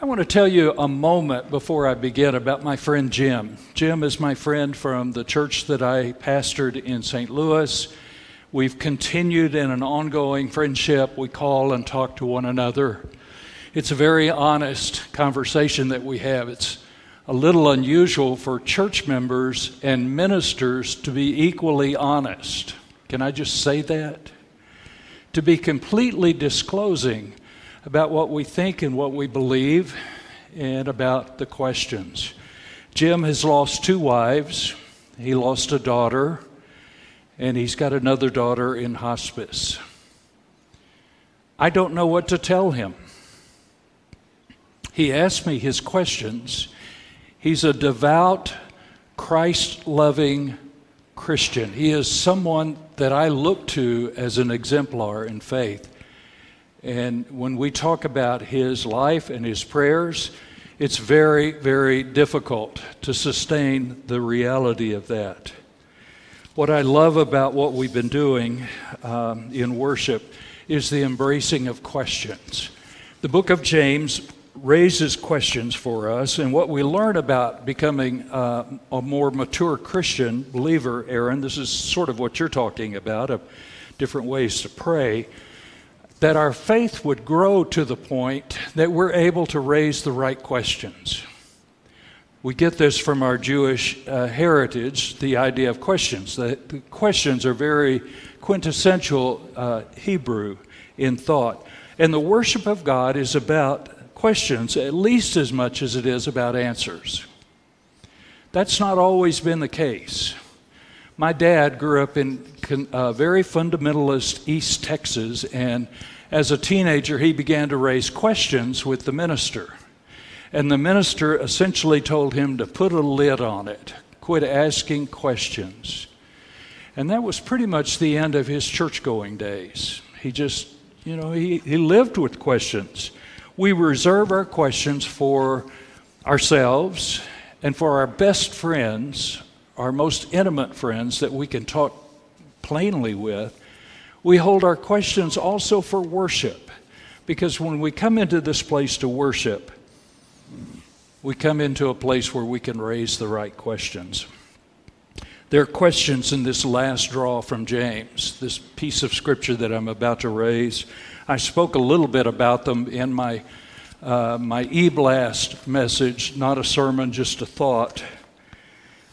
I want to tell you a moment before I begin about my friend Jim. Jim is my friend from the church that I pastored in St. Louis. We've continued in an ongoing friendship. We call and talk to one another. It's a very honest conversation that we have. It's a little unusual for church members and ministers to be equally honest. Can I just say that? To be completely disclosing about what we think and what we believe and about the questions. Jim has lost two wives, he lost a daughter, and he's got another daughter in hospice. I don't know what to tell him. He asked me his questions. He's a devout, Christ loving Christian. He is someone that I look to as an exemplar in faith. And when we talk about his life and his prayers, it's very, very difficult to sustain the reality of that. What I love about what we've been doing um, in worship is the embracing of questions. The book of James raises questions for us, and what we learn about becoming uh, a more mature Christian believer, Aaron, this is sort of what you're talking about, of different ways to pray that our faith would grow to the point that we're able to raise the right questions. We get this from our Jewish uh, heritage, the idea of questions. The, the questions are very quintessential uh, Hebrew in thought. And the worship of God is about questions at least as much as it is about answers. That's not always been the case. My dad grew up in uh, very fundamentalist East Texas, and as a teenager, he began to raise questions with the minister. And the minister essentially told him to put a lid on it, quit asking questions. And that was pretty much the end of his church going days. He just, you know, he, he lived with questions. We reserve our questions for ourselves and for our best friends our most intimate friends that we can talk plainly with, we hold our questions also for worship. Because when we come into this place to worship, we come into a place where we can raise the right questions. There are questions in this last draw from James, this piece of scripture that I'm about to raise. I spoke a little bit about them in my, uh, my e blast message, not a sermon, just a thought.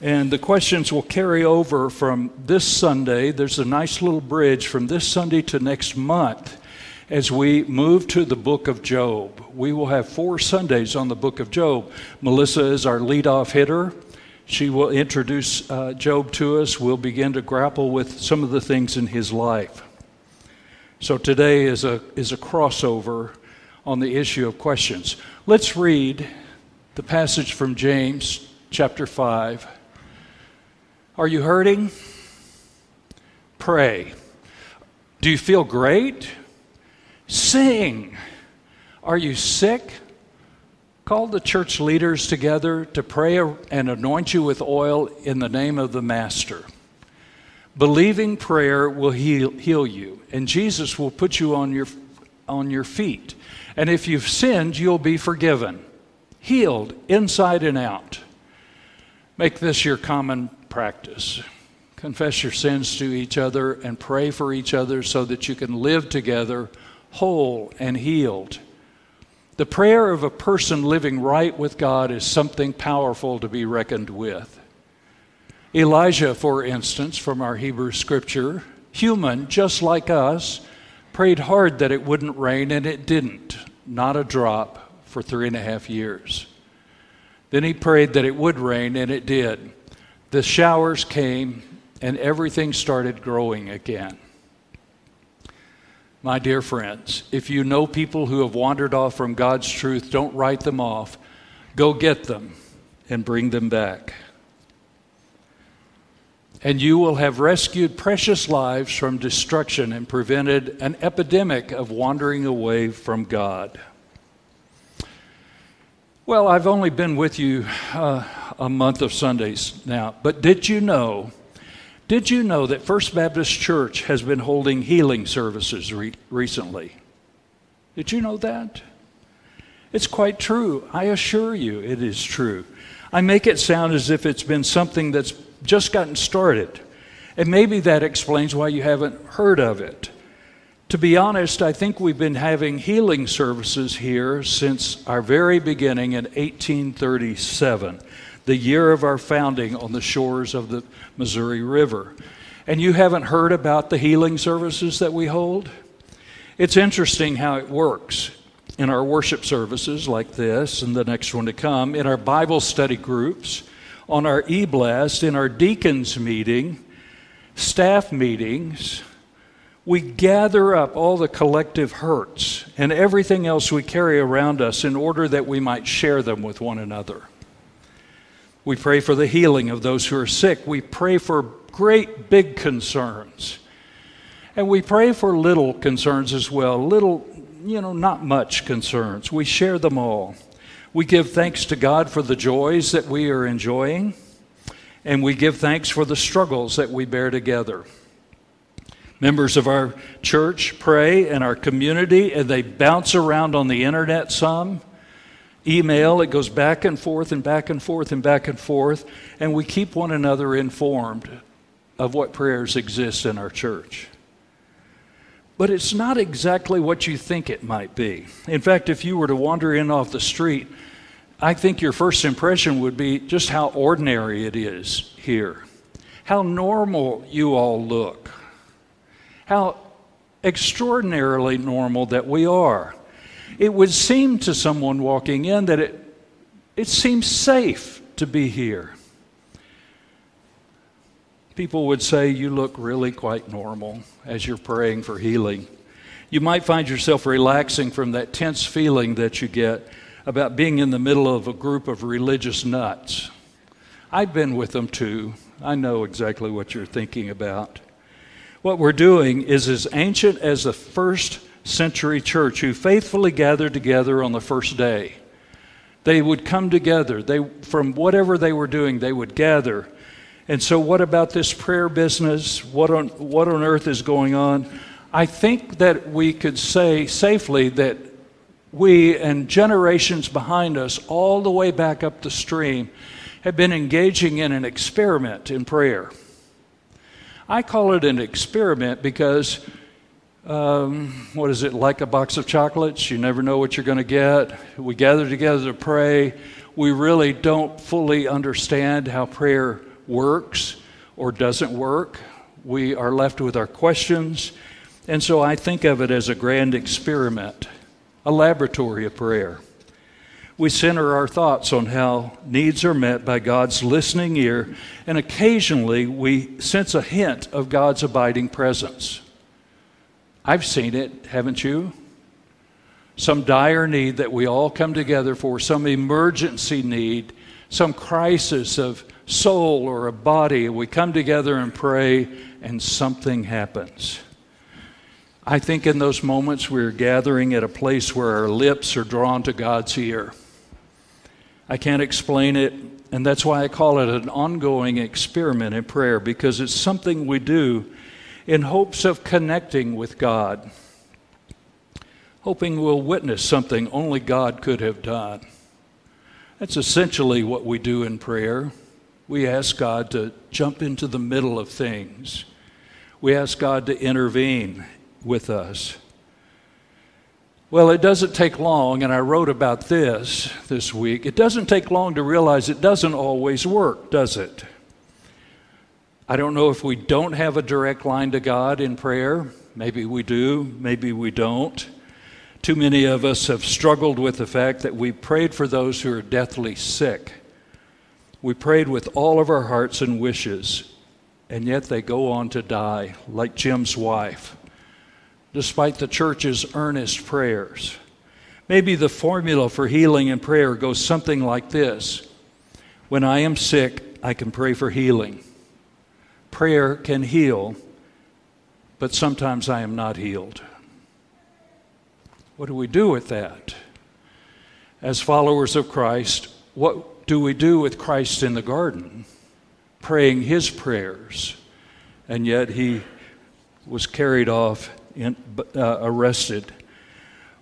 And the questions will carry over from this Sunday. There's a nice little bridge from this Sunday to next month as we move to the book of Job. We will have four Sundays on the book of Job. Melissa is our leadoff hitter. She will introduce uh, Job to us. We'll begin to grapple with some of the things in his life. So today is a, is a crossover on the issue of questions. Let's read the passage from James chapter 5 are you hurting? Pray. Do you feel great? Sing. Are you sick? Call the church leaders together to pray and anoint you with oil in the name of the Master. Believing prayer will heal, heal you, and Jesus will put you on your, on your feet. And if you've sinned, you'll be forgiven, healed inside and out. Make this your common practice. Confess your sins to each other and pray for each other so that you can live together whole and healed. The prayer of a person living right with God is something powerful to be reckoned with. Elijah, for instance, from our Hebrew scripture, human just like us, prayed hard that it wouldn't rain, and it didn't, not a drop, for three and a half years. Then he prayed that it would rain, and it did the showers came and everything started growing again. My dear friends, if you know people who have wandered off from God's truth, don't write them off. Go get them and bring them back. And you will have rescued precious lives from destruction and prevented an epidemic of wandering away from God. Well, I've only been with you uh, a month of Sundays now, but did you know? Did you know that First Baptist Church has been holding healing services re- recently? Did you know that? It's quite true. I assure you it is true. I make it sound as if it's been something that's just gotten started. And maybe that explains why you haven't heard of it. To be honest, I think we've been having healing services here since our very beginning in 1837, the year of our founding on the shores of the Missouri River. And you haven't heard about the healing services that we hold? It's interesting how it works in our worship services like this and the next one to come, in our Bible study groups, on our e blast, in our deacons meeting, staff meetings. We gather up all the collective hurts and everything else we carry around us in order that we might share them with one another. We pray for the healing of those who are sick. We pray for great big concerns. And we pray for little concerns as well, little you know, not much concerns. We share them all. We give thanks to God for the joys that we are enjoying, and we give thanks for the struggles that we bear together. Members of our church pray and our community, and they bounce around on the internet some. Email, it goes back and forth and back and forth and back and forth, and we keep one another informed of what prayers exist in our church but it's not exactly what you think it might be. In fact, if you were to wander in off the street, I think your first impression would be just how ordinary it is here, how normal you all look, how extraordinarily normal that we are. It would seem to someone walking in that it, it seems safe to be here. People would say you look really quite normal as you're praying for healing. You might find yourself relaxing from that tense feeling that you get about being in the middle of a group of religious nuts. I've been with them too. I know exactly what you're thinking about. What we're doing is as ancient as the first century church who faithfully gathered together on the first day. They would come together. They, from whatever they were doing, they would gather and so, what about this prayer business? What on, what on earth is going on? I think that we could say safely that we and generations behind us, all the way back up the stream, have been engaging in an experiment in prayer. I call it an experiment because, um, what is it, like a box of chocolates? You never know what you're going to get. We gather together to pray. We really don't fully understand how prayer works or doesn't work. We are left with our questions. And so I think of it as a grand experiment, a laboratory of prayer. We center our thoughts on how needs are met by God's listening ear, and occasionally we sense a hint of God's abiding presence. I've seen it, haven't you? Some dire need that we all come together for, some emergency need, some crisis of soul or a body. We come together and pray, and something happens. I think in those moments we're gathering at a place where our lips are drawn to God's ear. I can't explain it, and that's why I call it an ongoing experiment in prayer because it's something we do in hopes of connecting with God, hoping we'll witness something only God could have done. That's essentially what we do in prayer. We ask God to jump into the middle of things. We ask God to intervene with us. Well, it doesn't take long, and I wrote about this this week. It doesn't take long to realize it doesn't always work, does it? I don't know if we don't have a direct line to God in prayer. Maybe we do, maybe we don't. Too many of us have struggled with the fact that we prayed for those who are deathly sick. We prayed with all of our hearts and wishes, and yet they go on to die, like Jim's wife, despite the church's earnest prayers. Maybe the formula for healing and prayer goes something like this When I am sick, I can pray for healing. Prayer can heal, but sometimes I am not healed. What do we do with that? As followers of Christ, what do we do with Christ in the garden, praying his prayers, and yet he was carried off, in, uh, arrested?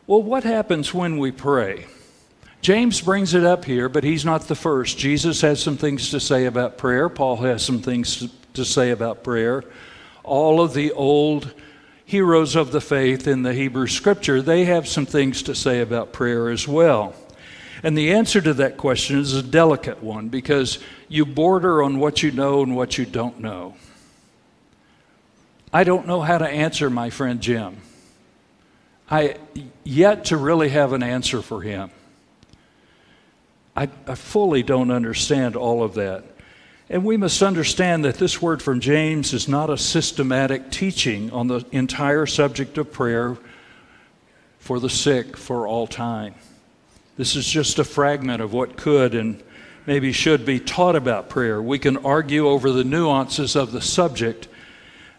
Well, what happens when we pray? James brings it up here, but he's not the first. Jesus has some things to say about prayer. Paul has some things to say about prayer. All of the old heroes of the faith in the Hebrew scripture, they have some things to say about prayer as well. And the answer to that question is a delicate one because you border on what you know and what you don't know. I don't know how to answer my friend Jim. I yet to really have an answer for him. I, I fully don't understand all of that. And we must understand that this word from James is not a systematic teaching on the entire subject of prayer for the sick for all time. This is just a fragment of what could and maybe should be taught about prayer. We can argue over the nuances of the subject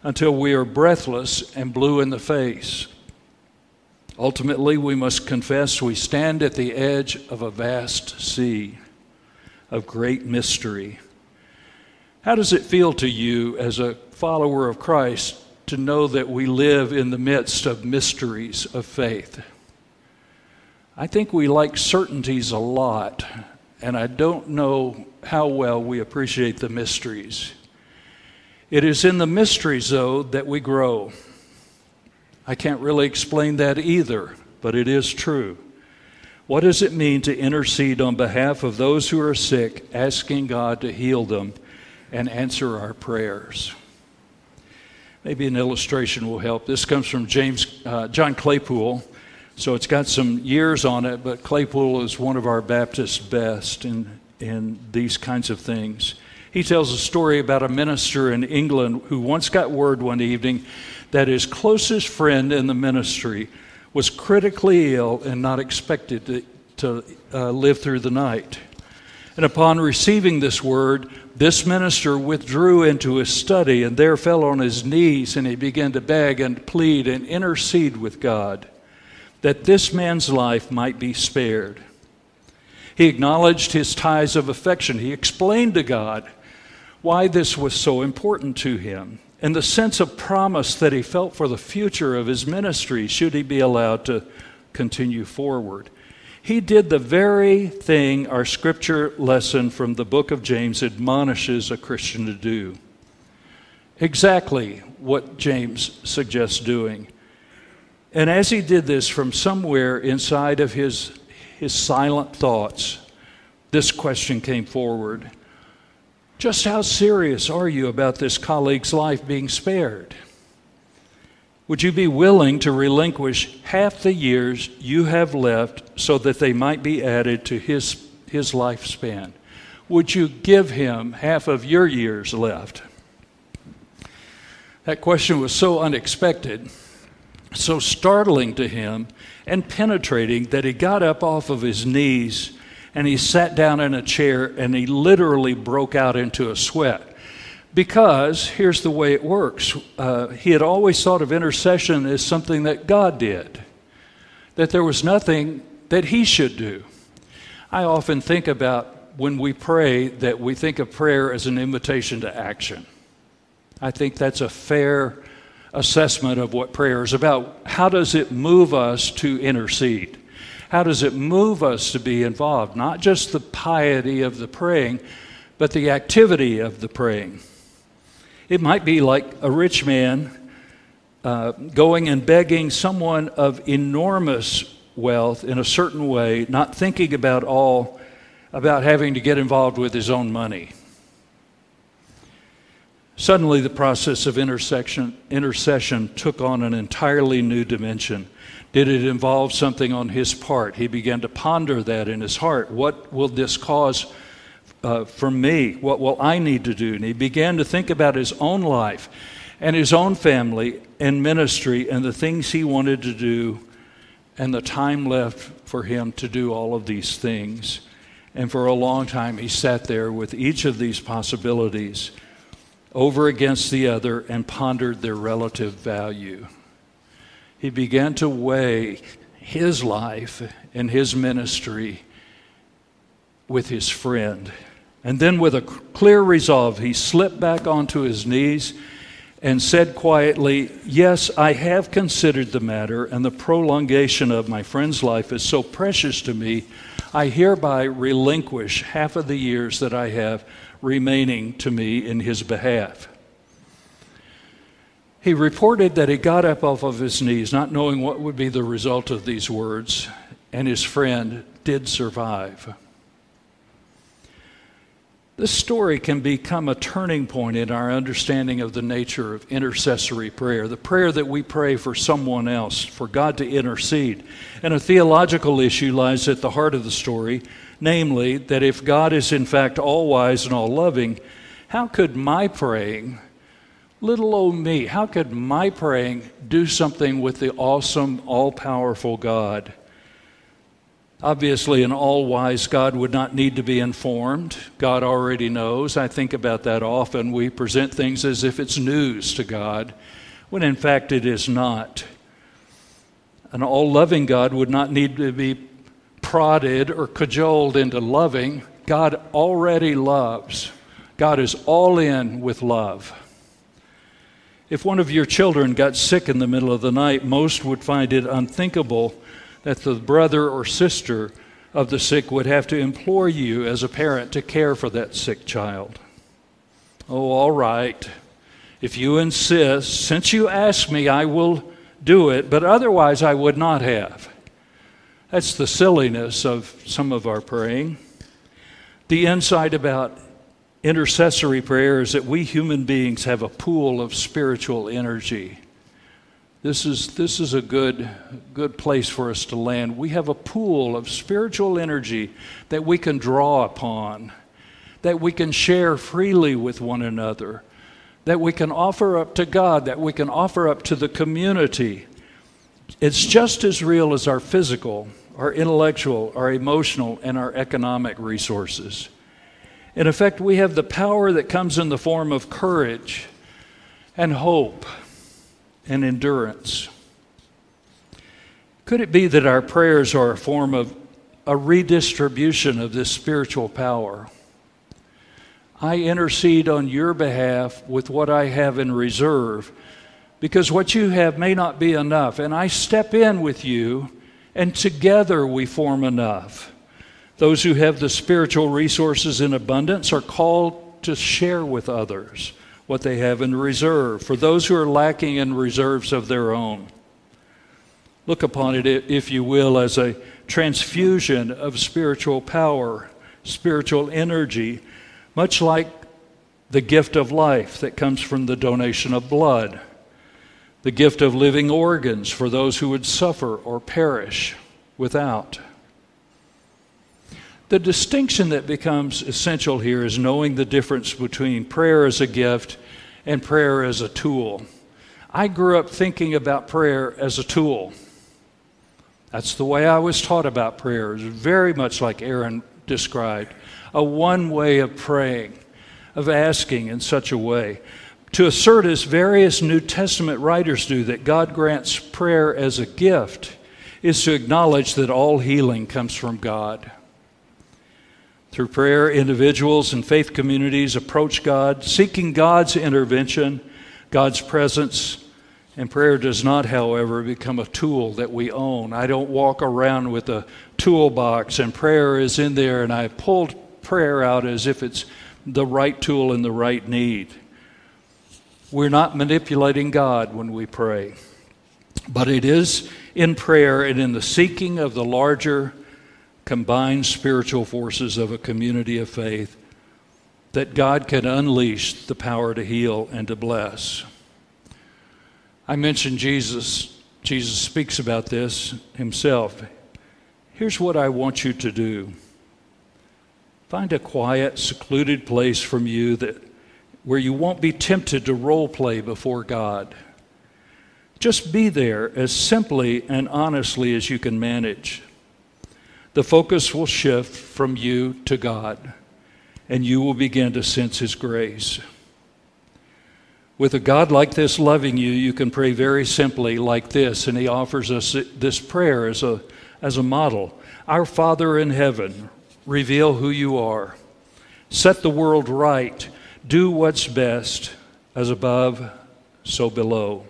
until we are breathless and blue in the face. Ultimately, we must confess we stand at the edge of a vast sea of great mystery. How does it feel to you as a follower of Christ to know that we live in the midst of mysteries of faith? I think we like certainties a lot, and I don't know how well we appreciate the mysteries. It is in the mysteries, though, that we grow. I can't really explain that either, but it is true. What does it mean to intercede on behalf of those who are sick, asking God to heal them and answer our prayers? Maybe an illustration will help. This comes from James uh, John Claypool, so it's got some years on it, but Claypool is one of our Baptist best in in these kinds of things. He tells a story about a minister in England who once got word one evening that his closest friend in the ministry was critically ill and not expected to, to uh, live through the night. And upon receiving this word, this minister withdrew into his study and there fell on his knees and he began to beg and plead and intercede with God that this man's life might be spared. He acknowledged his ties of affection. He explained to God why this was so important to him and the sense of promise that he felt for the future of his ministry should he be allowed to continue forward. He did the very thing our scripture lesson from the book of James admonishes a Christian to do. Exactly what James suggests doing. And as he did this from somewhere inside of his, his silent thoughts, this question came forward just how serious are you about this colleague's life being spared? Would you be willing to relinquish half the years you have left so that they might be added to his, his lifespan? Would you give him half of your years left? That question was so unexpected, so startling to him, and penetrating that he got up off of his knees and he sat down in a chair and he literally broke out into a sweat. Because here's the way it works uh, he had always thought of intercession as something that God did, that there was nothing that he should do. I often think about when we pray that we think of prayer as an invitation to action. I think that's a fair assessment of what prayer is about. How does it move us to intercede? How does it move us to be involved? Not just the piety of the praying, but the activity of the praying. It might be like a rich man uh, going and begging someone of enormous wealth in a certain way, not thinking about all about having to get involved with his own money. Suddenly, the process of intercession took on an entirely new dimension. Did it involve something on his part? He began to ponder that in his heart. What will this cause uh, for me? What will I need to do? And he began to think about his own life and his own family and ministry and the things he wanted to do and the time left for him to do all of these things. And for a long time, he sat there with each of these possibilities over against the other and pondered their relative value he began to weigh his life and his ministry with his friend. And then, with a clear resolve, he slipped back onto his knees and said quietly, Yes, I have considered the matter, and the prolongation of my friend's life is so precious to me, I hereby relinquish half of the years that I have remaining to me in his behalf. He reported that he got up off of his knees, not knowing what would be the result of these words, and his friend did survive. This story can become a turning point in our understanding of the nature of intercessory prayer, the prayer that we pray for someone else, for God to intercede. And a theological issue lies at the heart of the story, namely, that if God is in fact all wise and all loving, how could my praying, little old me, how could my praying do something with the awesome, all powerful God? Obviously, an all wise God would not need to be informed. God already knows. I think about that often. We present things as if it's news to God, when in fact it is not. An all loving God would not need to be prodded or cajoled into loving. God already loves. God is all in with love. If one of your children got sick in the middle of the night, most would find it unthinkable that the brother or sister of the sick would have to implore you as a parent to care for that sick child. Oh, all right. If you insist, since you ask me, I will do it, but otherwise I would not have. That's the silliness of some of our praying. The insight about intercessory prayer is that we human beings have a pool of spiritual energy. This is, this is a good, good place for us to land. We have a pool of spiritual energy that we can draw upon, that we can share freely with one another, that we can offer up to God, that we can offer up to the community. It's just as real as our physical, our intellectual, our emotional, and our economic resources. In effect, we have the power that comes in the form of courage and hope and endurance. Could it be that our prayers are a form of a redistribution of this spiritual power? I intercede on your behalf with what I have in reserve because what you have may not be enough. And I step in with you, and together we form enough. Those who have the spiritual resources in abundance are called to share with others what they have in reserve, for those who are lacking in reserves of their own. Look upon it, if you will, as a transfusion of spiritual power, spiritual energy, much like the gift of life that comes from the donation of blood, the gift of living organs for those who would suffer or perish without. The distinction that becomes essential here is knowing the difference between prayer as a gift and prayer as a tool. I grew up thinking about prayer as a tool. That's the way I was taught about prayer. It's very much like Aaron described a one way of praying, of asking in such a way. To assert, as various New Testament writers do, that God grants prayer as a gift is to acknowledge that all healing comes from God. Through prayer, individuals and faith communities approach God, seeking God's intervention, God's presence. And prayer does not, however, become a tool that we own. I don't walk around with a toolbox and prayer is in there and I pull prayer out as if it's the right tool in the right need. We're not manipulating God when we pray. But it is in prayer and in the seeking of the larger combined spiritual forces of a community of faith that God can unleash the power to heal and to bless. I mentioned Jesus. Jesus speaks about this himself. Here's what I want you to do. Find a quiet, secluded place from you that where you won't be tempted to role play before God. Just be there as simply and honestly as you can manage the focus will shift from you to God, and you will begin to sense His grace. With a God like this loving you, you can pray very simply like this, and He offers us this prayer as a, as a model. Our Father in heaven, reveal who you are. Set the world right. Do what's best, as above, so below.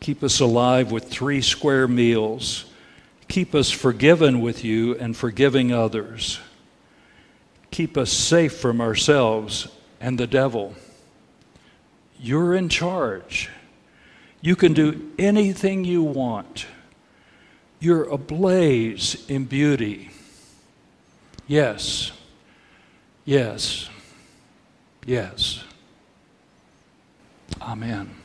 Keep us alive with three square meals Keep us forgiven with you and forgiving others. Keep us safe from ourselves and the devil. You're in charge. You can do anything you want. You're ablaze in beauty. Yes, yes, yes. Amen.